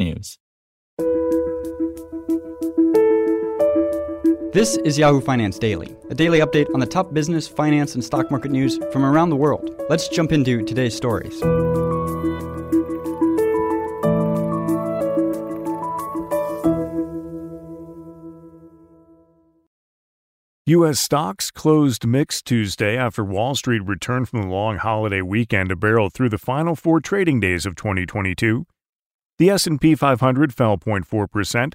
technews. This is Yahoo Finance Daily, a daily update on the top business, finance, and stock market news from around the world. Let's jump into today's stories. U.S. stocks closed mixed Tuesday after Wall Street returned from the long holiday weekend to barrel through the final four trading days of 2022. The S&P 500 fell 0.4%,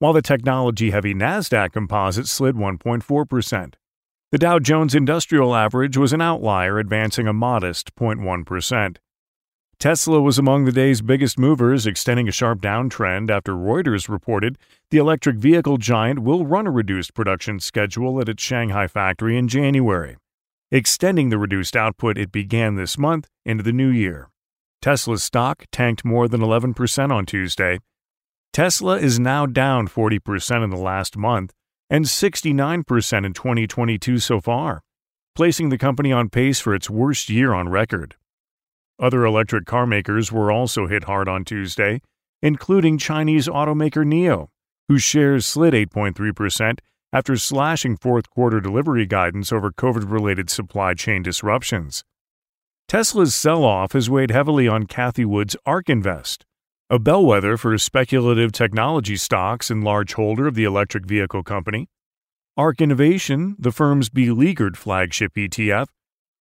while the technology-heavy Nasdaq Composite slid 1.4%. The Dow Jones Industrial Average was an outlier, advancing a modest 0.1%. Tesla was among the day's biggest movers, extending a sharp downtrend after Reuters reported the electric vehicle giant will run a reduced production schedule at its Shanghai factory in January, extending the reduced output it began this month into the new year. Tesla's stock tanked more than 11% on Tuesday. Tesla is now down 40% in the last month and 69% in 2022 so far, placing the company on pace for its worst year on record. Other electric car makers were also hit hard on Tuesday, including Chinese automaker NIO, whose shares slid 8.3% after slashing fourth quarter delivery guidance over COVID related supply chain disruptions. Tesla's sell off has weighed heavily on Cathie Wood's ARK Invest, a bellwether for speculative technology stocks and large holder of the electric vehicle company. ARK Innovation, the firm's beleaguered flagship ETF,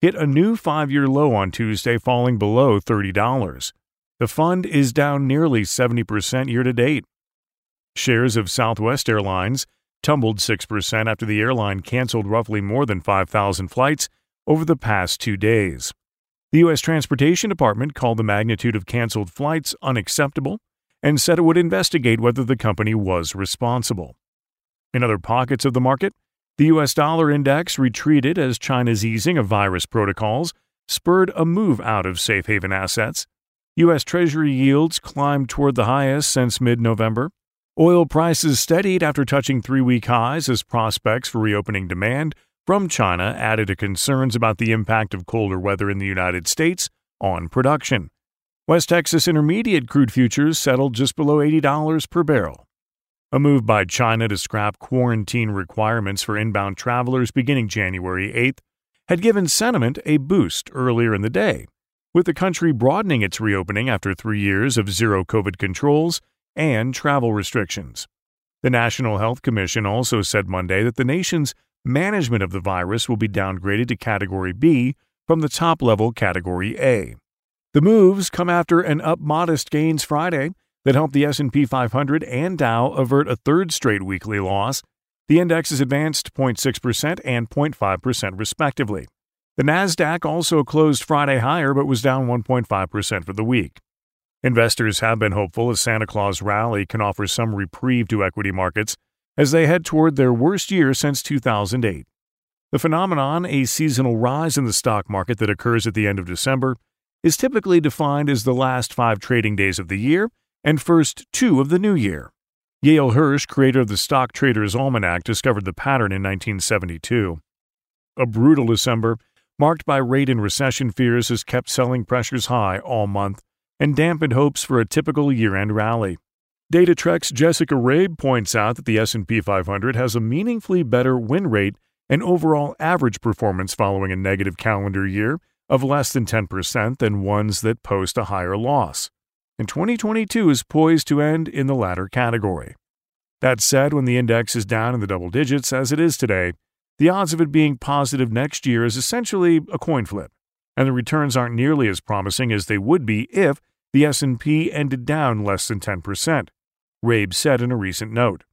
hit a new five year low on Tuesday, falling below $30. The fund is down nearly 70% year to date. Shares of Southwest Airlines tumbled 6% after the airline canceled roughly more than 5,000 flights over the past two days. The U.S. Transportation Department called the magnitude of canceled flights unacceptable and said it would investigate whether the company was responsible. In other pockets of the market, the US dollar index retreated as China's easing of virus protocols spurred a move out of safe haven assets. US Treasury yields climbed toward the highest since mid November. Oil prices steadied after touching three week highs as prospects for reopening demand from China added to concerns about the impact of colder weather in the United States on production. West Texas Intermediate crude futures settled just below $80 per barrel. A move by China to scrap quarantine requirements for inbound travelers beginning January 8th had given sentiment a boost earlier in the day, with the country broadening its reopening after three years of zero COVID controls and travel restrictions. The National Health Commission also said Monday that the nation's management of the virus will be downgraded to Category B from the top level Category A. The moves come after an up modest gains Friday that helped the S&P 500 and Dow avert a third straight weekly loss. The indexes advanced 0.6% and 0.5% respectively. The Nasdaq also closed Friday higher but was down 1.5% for the week. Investors have been hopeful a Santa Claus rally can offer some reprieve to equity markets as they head toward their worst year since 2008. The phenomenon, a seasonal rise in the stock market that occurs at the end of December, is typically defined as the last 5 trading days of the year and first two of the new year. Yale Hirsch, creator of the Stock Trader's Almanac, discovered the pattern in 1972. A brutal December, marked by rate and recession fears, has kept selling pressures high all month and dampened hopes for a typical year-end rally. DataTrek's Jessica Rabe points out that the S&P 500 has a meaningfully better win rate and overall average performance following a negative calendar year of less than 10% than ones that post a higher loss and 2022 is poised to end in the latter category. That said, when the index is down in the double digits as it is today, the odds of it being positive next year is essentially a coin flip, and the returns aren't nearly as promising as they would be if The S&P ended down less than 10%, Rabe said in a recent note.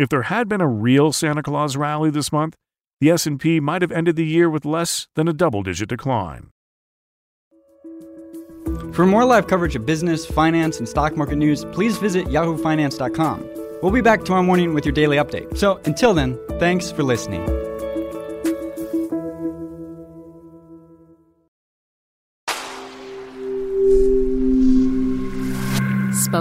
If there had been a real Santa Claus rally this month, the S&P might have ended the year with less than a double-digit decline. For more live coverage of business, finance, and stock market news, please visit yahoofinance.com. We'll be back tomorrow morning with your daily update. So until then, thanks for listening.